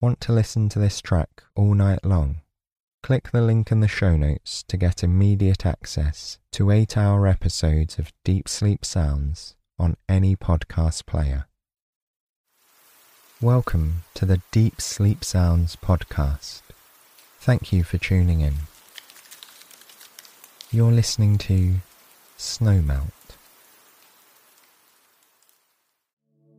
Want to listen to this track all night long? Click the link in the show notes to get immediate access to eight hour episodes of Deep Sleep Sounds on any podcast player. Welcome to the Deep Sleep Sounds podcast. Thank you for tuning in. You're listening to Snowmelt.